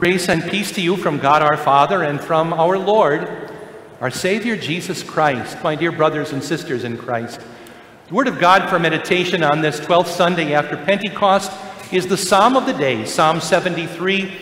Grace and peace to you from God our Father and from our Lord, our Savior Jesus Christ, my dear brothers and sisters in Christ. The Word of God for meditation on this 12th Sunday after Pentecost is the Psalm of the day, Psalm 73.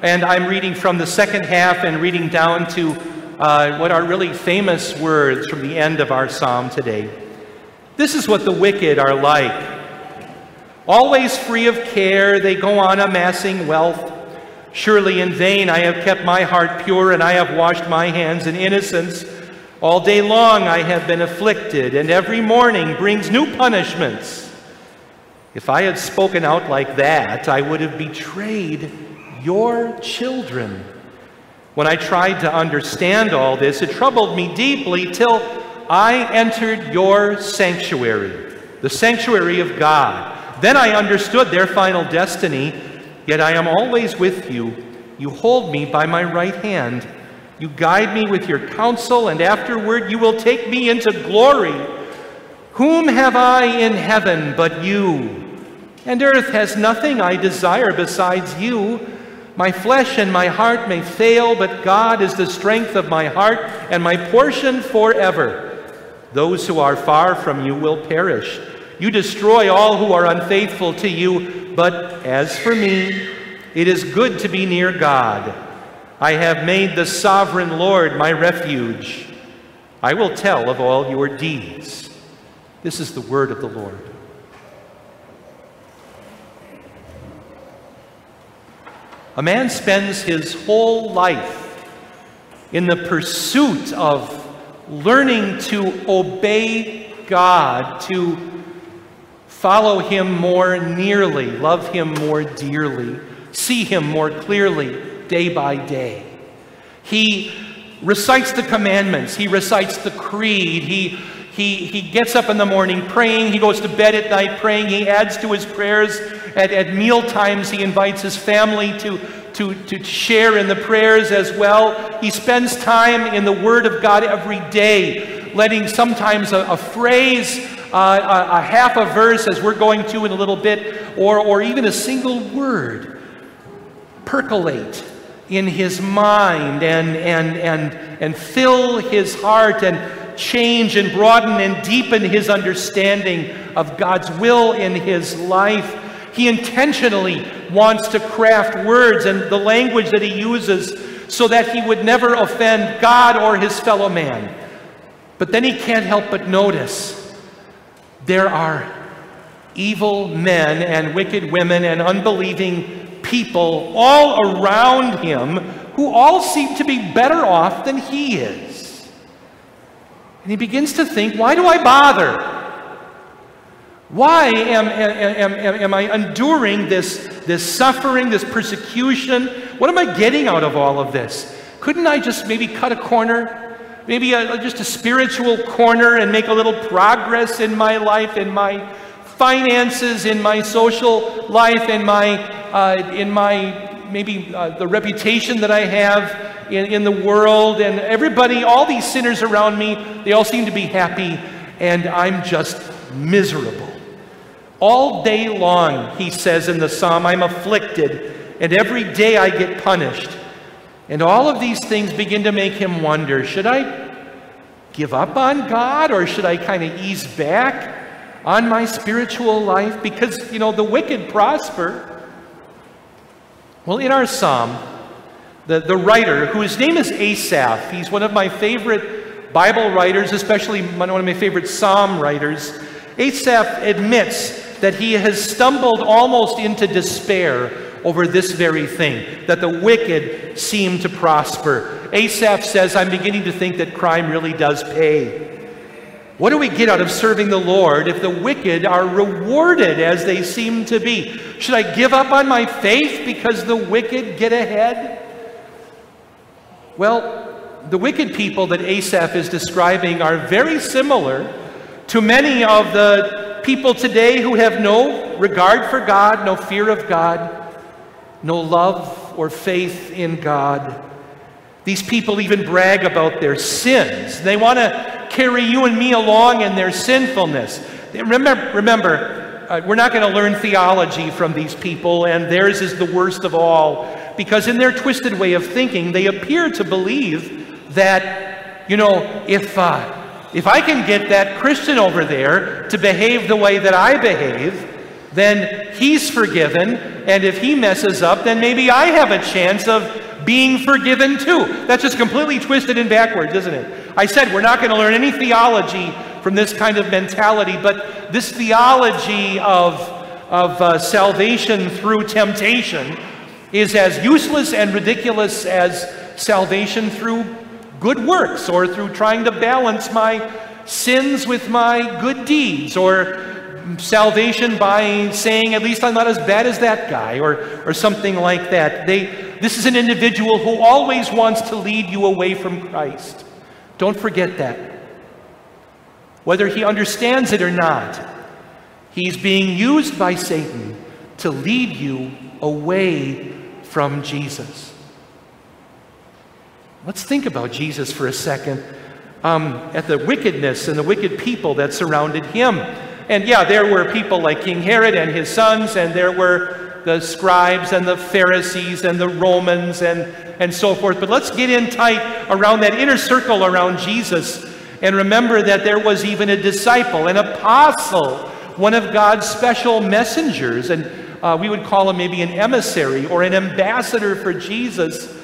And I'm reading from the second half and reading down to uh, what are really famous words from the end of our psalm today. This is what the wicked are like. Always free of care, they go on amassing wealth. Surely in vain I have kept my heart pure, and I have washed my hands in innocence. All day long I have been afflicted, and every morning brings new punishments. If I had spoken out like that, I would have betrayed your children. When I tried to understand all this, it troubled me deeply till I entered your sanctuary, the sanctuary of God. Then I understood their final destiny Yet I am always with you. You hold me by my right hand. You guide me with your counsel, and afterward you will take me into glory. Whom have I in heaven but you? And earth has nothing I desire besides you. My flesh and my heart may fail, but God is the strength of my heart and my portion forever. Those who are far from you will perish. You destroy all who are unfaithful to you. But as for me, it is good to be near God. I have made the sovereign Lord my refuge. I will tell of all your deeds. This is the word of the Lord. A man spends his whole life in the pursuit of learning to obey God, to Follow him more nearly, love him more dearly, see him more clearly day by day. He recites the commandments, he recites the creed, he, he, he gets up in the morning praying, he goes to bed at night praying, he adds to his prayers. At, at meal times, he invites his family to, to, to share in the prayers as well. He spends time in the Word of God every day, letting sometimes a, a phrase a, a half a verse, as we're going to in a little bit, or, or even a single word percolate in his mind and, and, and, and fill his heart and change and broaden and deepen his understanding of God's will in his life. He intentionally wants to craft words and the language that he uses so that he would never offend God or his fellow man. But then he can't help but notice there are evil men and wicked women and unbelieving people all around him who all seem to be better off than he is. And he begins to think, why do I bother? Why am, am, am, am, I enduring this, this suffering, this persecution? What am I getting out of all of this? Couldn't I just maybe cut a corner maybe a, just a spiritual corner and make a little progress in my life, in my finances, in my social life, in my, uh, in my maybe uh, the reputation that I have in, in the world. And everybody, all these sinners around me, they all seem to be happy, and I'm just miserable. All day long, he says in the psalm, I'm afflicted, and every day I get punished. And all of these things begin to make him wonder should I give up on God or should I kind of ease back on my spiritual life? Because, you know, the wicked prosper. Well, in our psalm, the, the writer, whose name is Asaph, he's one of my favorite Bible writers, especially one of my favorite psalm writers. Asaph admits that he has stumbled almost into despair over this very thing, that the wicked seem to prosper. Asaph says, I'm beginning to think that crime really does pay. What do we get out of serving the Lord if the wicked are rewarded as they seem to be? Should I give up on my faith because the wicked get ahead? Well, the wicked people that Asaph is describing are very similar to many of the people today who have no regard for God, no fear of God no love or faith in God. These people even brag about their sins. They want to carry you and me along in their sinfulness. Remember, remember uh, we're not going to learn theology from these people, and theirs is the worst of all. because in their twisted way of thinking, they appear to believe that, you know, if, uh, if I can get that Christian over there to behave the way that I behave, then he's forgiven. And if he messes up, then maybe I have a chance of being forgiven too. That's just completely twisted and backwards, isn't it? I said we're not going to learn any theology from this kind of mentality, but this theology of, of uh, salvation through temptation is as useless and ridiculous as salvation through good works or through trying to balance my sins with my good deeds or salvation by saying, at least I'm not as bad as that guy, or, or something like that. They, this is an individual who always wants to lead you away from Christ. Don't forget that. Whether he understands it or not, he's being used by Satan to lead you away from Jesus. Let's think about Jesus for a second um, at the wickedness and the wicked people that surrounded him. And yeah, there were people like King Herod and his sons, and there were the scribes and the Pharisees and the Romans and, and so forth. But let's get in tight around that inner circle around Jesus and remember that there was even a disciple, an apostle, one of God's special messengers, and uh, we would call him maybe an emissary or an ambassador for Jesus,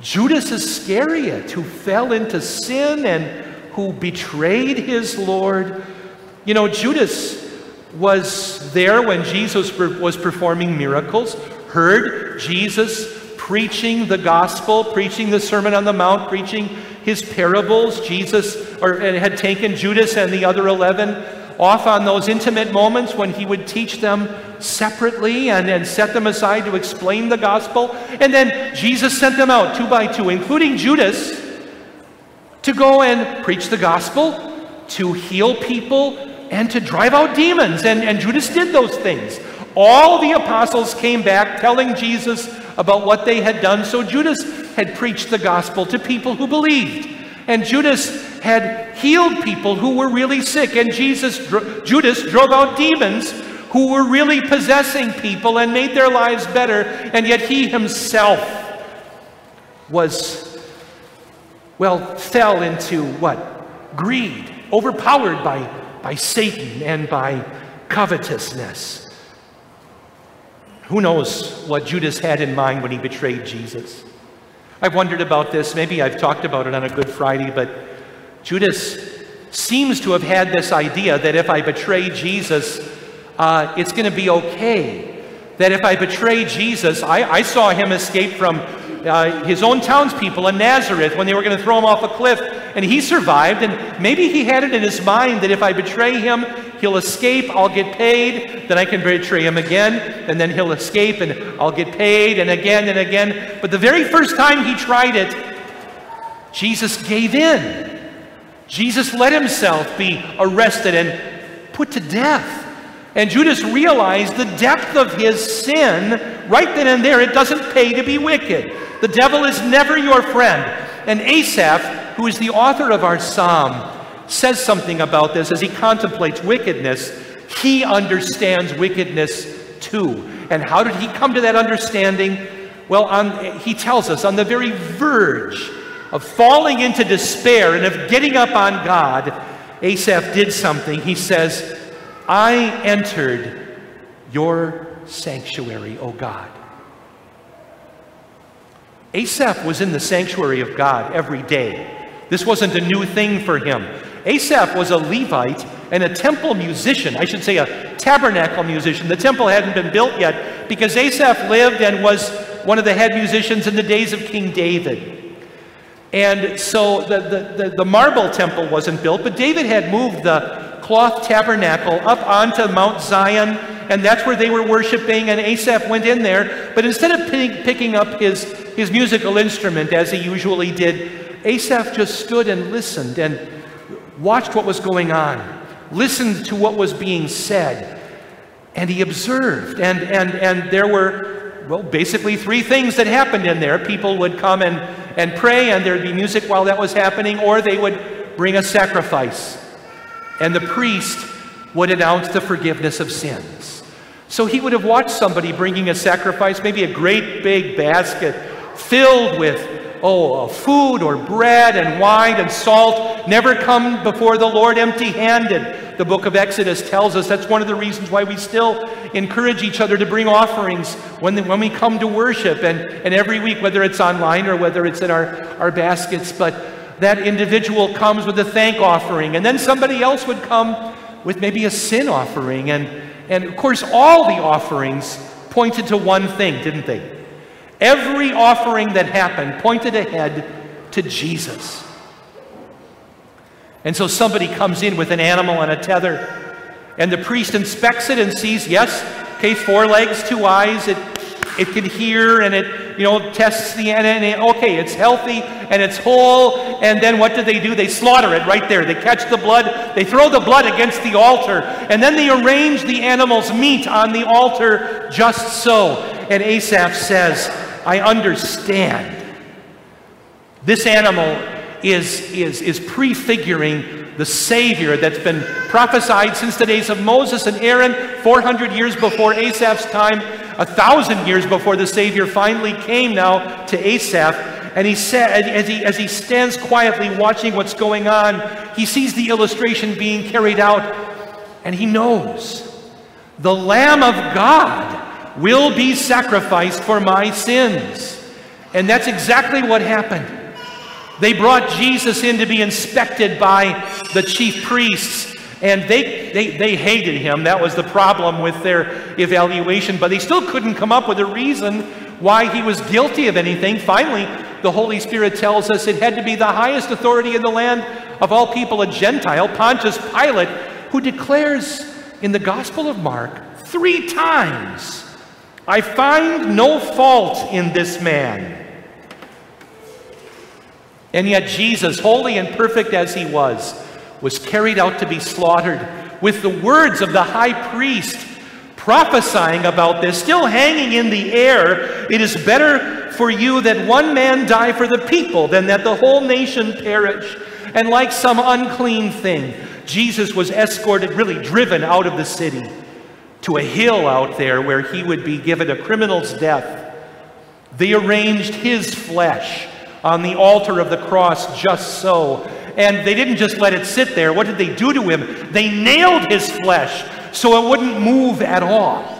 Judas Iscariot, who fell into sin and who betrayed his Lord. You know, Judas was there when Jesus was performing miracles, heard Jesus preaching the gospel, preaching the Sermon on the Mount, preaching his parables. Jesus or, had taken Judas and the other 11 off on those intimate moments when he would teach them separately and, and set them aside to explain the gospel. And then Jesus sent them out two by two, including Judas, to go and preach the gospel, to heal people, and to drive out demons. And, and Judas did those things. All the apostles came back telling Jesus about what they had done. So Judas had preached the gospel to people who believed. And Judas had healed people who were really sick. And Jesus, Judas drove out demons who were really possessing people and made their lives better. And yet he himself was, well, fell into what? Greed, overpowered by by Satan and by covetousness. Who knows what Judas had in mind when he betrayed Jesus? I've wondered about this. Maybe I've talked about it on a Good Friday, but Judas seems to have had this idea that if I betray Jesus, uh, it's going to be okay. That if I betray Jesus, I, I saw him escape from uh, his own townspeople in Nazareth when they were going to throw him off a cliff, and he survived. And maybe he had it in his mind that if I betray him, he'll escape, I'll get paid, then I can betray him again, and then he'll escape, and I'll get paid, and again and again. But the very first time he tried it, Jesus gave in. Jesus let himself be arrested and put to death. And Judas realized the depth of his sin right then and there. It doesn't pay to be wicked. The devil is never your friend. And Asaph, who is the author of our psalm, says something about this as he contemplates wickedness. He understands wickedness too. And how did he come to that understanding? Well, on, he tells us on the very verge of falling into despair and of getting up on God, Asaph did something. He says, I entered your sanctuary, O God. Asaph was in the sanctuary of God every day. This wasn't a new thing for him. Asaph was a Levite and a temple musician, I should say a tabernacle musician. The temple hadn't been built yet because Asaph lived and was one of the head musicians in the days of King David. And so the, the, the, the marble temple wasn't built, but David had moved the cloth tabernacle up onto Mount Zion, and that's where they were worshiping, and Asaph went in there. But instead of picking up his, his musical instrument as he usually did, Asaph just stood and listened and watched what was going on, listened to what was being said, and he observed. And, and, and there were, well, basically three things that happened in there. People would come and, and pray, and there'd be music while that was happening, or they would bring a sacrifice and the priest would announce the forgiveness of sins. So he would have watched somebody bringing a sacrifice, maybe a great big basket filled with, oh, uh, food or bread and wine and salt. Never come before the Lord empty handed. The book of Exodus tells us that's one of the reasons why we still encourage each other to bring offerings when, when we come to worship and, and every week, whether it's online or whether it's in our, our baskets. But that individual comes with a thank offering, and then somebody else would come with maybe a sin offering. And, and of course, all the offerings pointed to one thing, didn't they? Every offering that happened pointed ahead to Jesus. And so somebody comes in with an animal and a tether, and the priest inspects it and sees, yes, okay, four legs, two eyes, it it can hear and it, you know, tests the and okay, it's healthy and it's whole. And then what do they do? They slaughter it right there. They catch the blood, they throw the blood against the altar, and then they arrange the animal's meat on the altar just so. And Asaph says, I understand. This animal is, is, is prefiguring the Savior that's been prophesied since the days of Moses and Aaron, 400 years before Asaph's time, a thousand years before the Savior finally came now to Asaph. And he said, as he, as he stands quietly watching what's going on, he sees the illustration being carried out, and he knows the Lamb of God will be sacrificed for my sins. And that's exactly what happened. They brought Jesus in to be inspected by the chief priests, and they, they, they hated him. That was the problem with their evaluation, but they still couldn't come up with a reason why he was guilty of anything. Finally, the Holy Spirit tells us it had to be the highest authority in the land of all people, a Gentile, Pontius Pilate, who declares in the Gospel of Mark three times, I find no fault in this man. And yet, Jesus, holy and perfect as he was, was carried out to be slaughtered with the words of the high priest prophesying about this, still hanging in the air. It is better for you that one man die for the people than that the whole nation perish. And like some unclean thing, Jesus was escorted, really driven out of the city to a hill out there where he would be given a criminal's death. They arranged his flesh on the altar of the cross just so. And they didn't just let it sit there. What did they do to him? They nailed his flesh so it wouldn't move at all.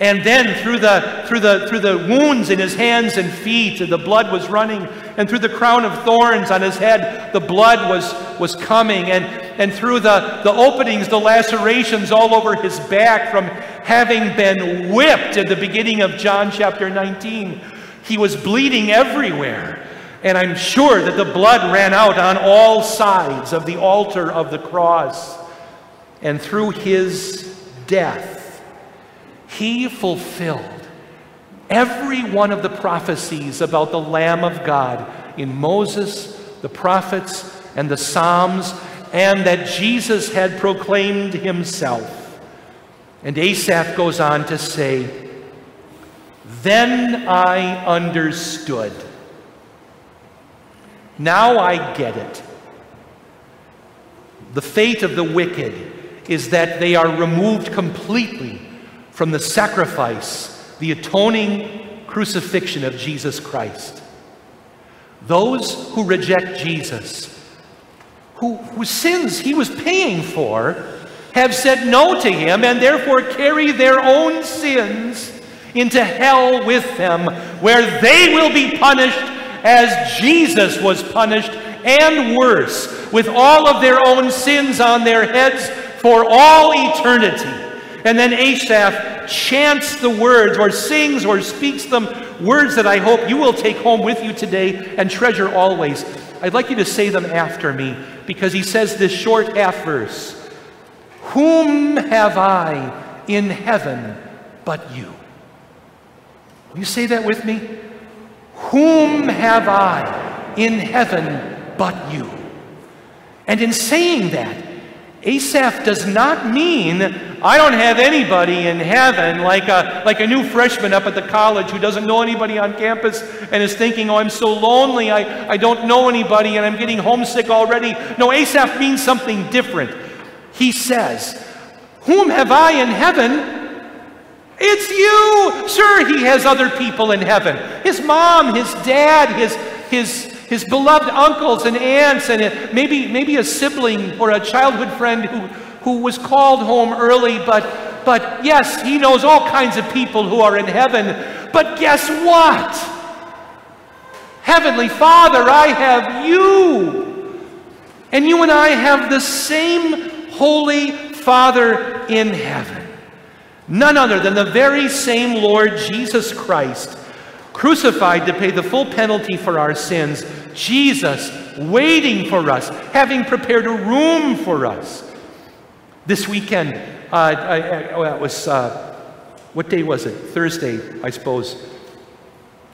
And then through the, through, the, through the wounds in his hands and feet, the blood was running. And through the crown of thorns on his head, the blood was, was coming. And, and through the, the openings, the lacerations all over his back from having been whipped at the beginning of John chapter 19, he was bleeding everywhere. And I'm sure that the blood ran out on all sides of the altar of the cross. And through his death, he fulfilled every one of the prophecies about the Lamb of God in Moses, the prophets, and the Psalms, and that Jesus had proclaimed himself. And Asaph goes on to say, Then I understood now I get it. The fate of the wicked is that they are removed completely from the sacrifice, the atoning crucifixion of Jesus Christ. Those who reject Jesus, who, whose sins he was paying for, have said no to him and therefore carry their own sins into hell with them, where they will be punished as Jesus was punished, and worse, with all of their own sins on their heads for all eternity. And then Asaph chants the words, or sings, or speaks them, words that I hope you will take home with you today and treasure always. I'd like you to say them after me because he says this short half verse Whom have I in heaven but you? Will you say that with me? Whom have I in heaven but you? And in saying that, Asaph does not mean I don't have anybody in heaven like a, like a new freshman up at the college who doesn't know anybody on campus and is thinking, oh, I'm so lonely, I, I don't know anybody and I'm getting homesick already. No, Asaph means something different. He says, Whom have I in heaven It's you! Sure, he has other people in heaven his mom, his dad, his, his, his beloved uncles and aunts, and maybe, maybe a sibling or a childhood friend who, who was called home early, but, but yes, he knows all kinds of people who are in heaven. But guess what? Heavenly Father, I have you. And you and I have the same Holy Father in heaven. None other than the very same Lord Jesus Christ, crucified to pay the full penalty for our sins. Jesus waiting for us, having prepared a room for us. This weekend, uh, I, I, it was, uh, what day was it? Thursday, I suppose.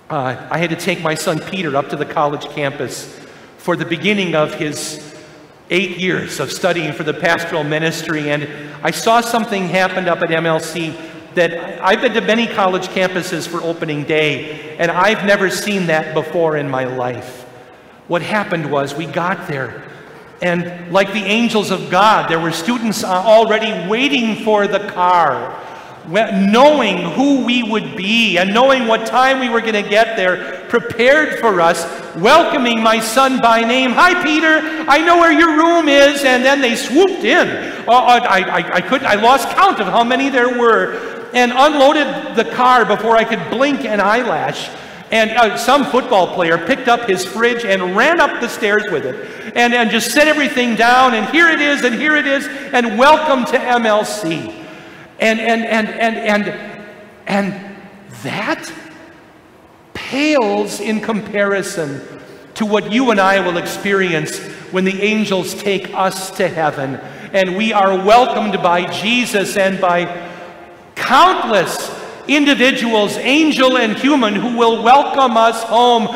Uh, I had to take my son Peter up to the college campus for the beginning of his eight years of studying for the pastoral ministry, and I saw something happen up at MLC that I've been to many college campuses for opening day, and I've never seen that before in my life. What happened was we got there, and like the angels of God, there were students already waiting for the car knowing who we would be and knowing what time we were going to get there, prepared for us, welcoming my son by name. Hi, Peter. I know where your room is. And then they swooped in. Uh, I, I, I, couldn't, I lost count of how many there were and unloaded the car before I could blink an eyelash. And uh, some football player picked up his fridge and ran up the stairs with it and, and just set everything down. And here it is, and here it is, and welcome to MLC. And, and, and, and, and, and that pales in comparison to what you and I will experience when the angels take us to heaven and we are welcomed by Jesus and by countless individuals, angel and human, who will welcome us home.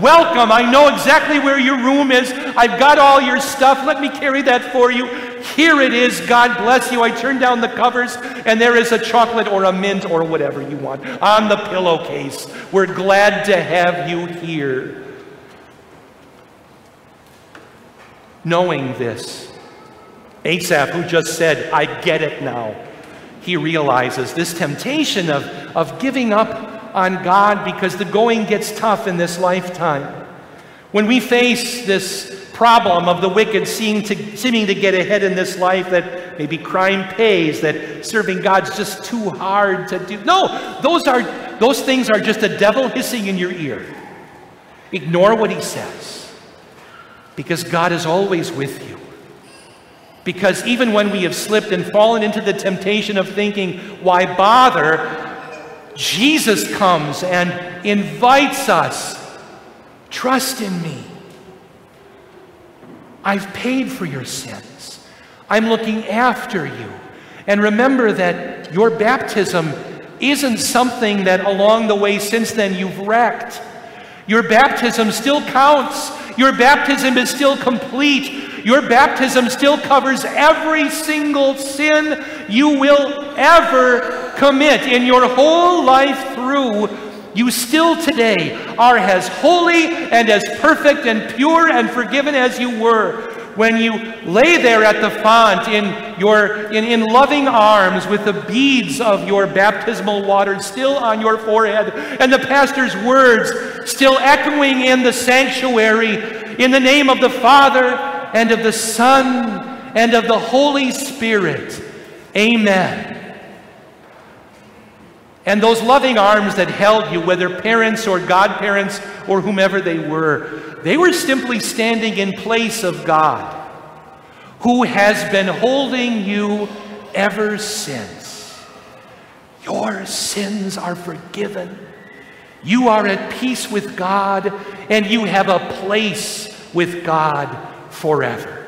Welcome. I know exactly where your room is. I've got all your stuff. Let me carry that for you. Here it is. God bless you. I turn down the covers, and there is a chocolate or a mint or whatever you want on the pillowcase. We're glad to have you here. Knowing this, Asaph, who just said, I get it now he realizes this temptation of, of giving up on God because the going gets tough in this lifetime. When we face this problem of the wicked seeming to, seeming to get ahead in this life, that maybe crime pays, that serving God's just too hard to do. No, those, are, those things are just a devil hissing in your ear. Ignore what he says because God is always with you. Because even when we have slipped and fallen into the temptation of thinking, why bother? Jesus comes and invites us trust in me. I've paid for your sins. I'm looking after you. And remember that your baptism isn't something that along the way since then you've wrecked. Your baptism still counts. Your baptism is still complete. Your baptism still covers every single sin you will ever commit in your whole life through. You still today are as holy and as perfect and pure and forgiven as you were when you lay there at the font in, your, in, in loving arms with the beads of your baptismal water still on your forehead and the pastor's words still echoing in the sanctuary in the name of the Father and of the Son and of the Holy Spirit. Amen. And those loving arms that held you, whether parents or godparents or whomever they were, they were simply standing in place of God, who has been holding you ever since. Your sins are forgiven. You are at peace with God, and you have a place with God forever.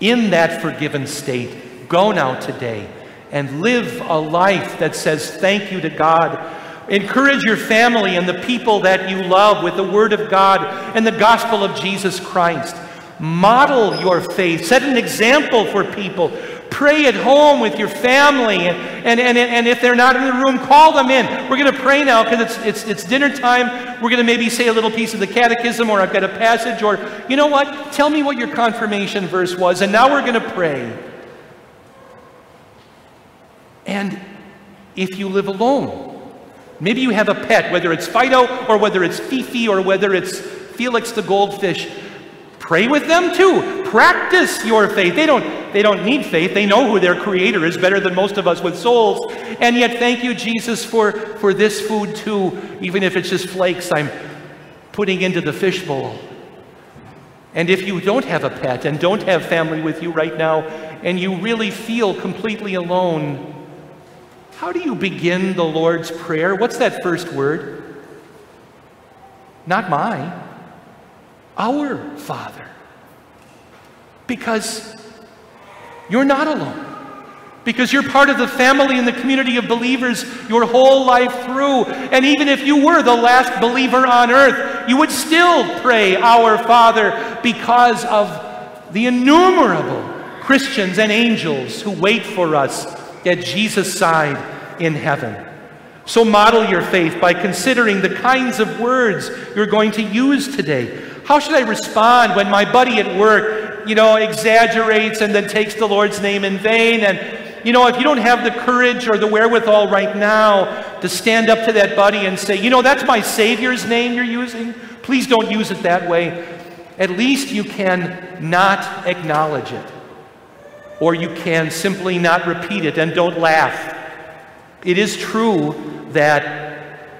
In that forgiven state, go now today and live a life that says thank you to God. Encourage your family and the people that you love with the Word of God and the gospel of Jesus Christ. Model your faith. Set an example for people. Pray at home with your family. And, and, and, and if they're not in the room, call them in. We're going to pray now because it's, it's, it's dinner time. We're going to maybe say a little piece of the catechism or I've got a passage or, you know what? Tell me what your confirmation verse was. And now we're going to pray. And if you live alone. Maybe you have a pet, whether it's Fido or whether it's Fifi or whether it's Felix the goldfish. Pray with them too. Practice your faith. They don't, they don't need faith. They know who their creator is better than most of us with souls. And yet, thank you, Jesus, for, for this food too. Even if it's just flakes I'm putting into the fishbowl. And if you don't have a pet and don't have family with you right now, and you really feel completely alone, how do you begin the Lord's Prayer? What's that first word? Not mine, our Father. Because you're not alone. Because you're part of the family and the community of believers your whole life through. And even if you were the last believer on earth, you would still pray, Our Father, because of the innumerable Christians and angels who wait for us at Jesus' side in heaven. So model your faith by considering the kinds of words you're going to use today. How should I respond when my buddy at work, you know, exaggerates and then takes the Lord's name in vain? And, you know, if you don't have the courage or the wherewithal right now to stand up to that buddy and say, you know, that's my Savior's name you're using, please don't use it that way. At least you can not acknowledge it. Or you can simply not repeat it and don't laugh. It is true that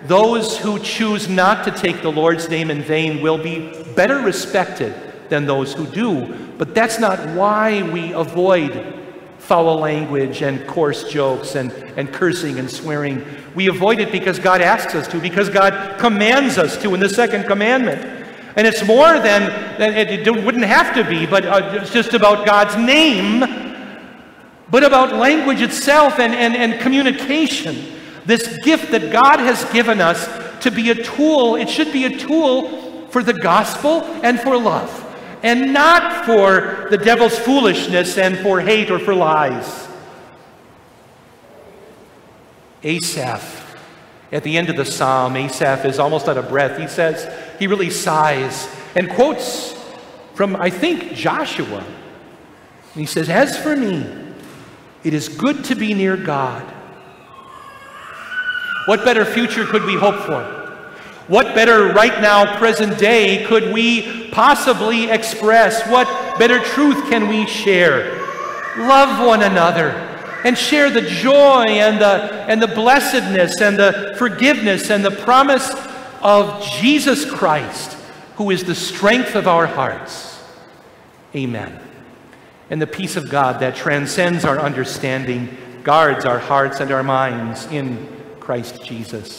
those who choose not to take the Lord's name in vain will be better respected than those who do, but that's not why we avoid foul language and coarse jokes and, and cursing and swearing. We avoid it because God asks us to, because God commands us to in the second commandment. And it's more than, than it, wouldn't have to be, but uh, it's just about God's name but about language itself and, and, and communication. This gift that God has given us to be a tool, it should be a tool for the gospel and for love, and not for the devil's foolishness and for hate or for lies. Asaph, at the end of the psalm, Asaph is almost out of breath. He says, he really sighs and quotes from, I think, Joshua. And he says, As for me, it is good to be near God. What better future could we hope for? What better right now, present day, could we possibly express? What better truth can we share? Love one another and share the joy and the, and the blessedness and the forgiveness and the promise of Jesus Christ, who is the strength of our hearts. Amen. And the peace of God that transcends our understanding guards our hearts and our minds in Christ Jesus.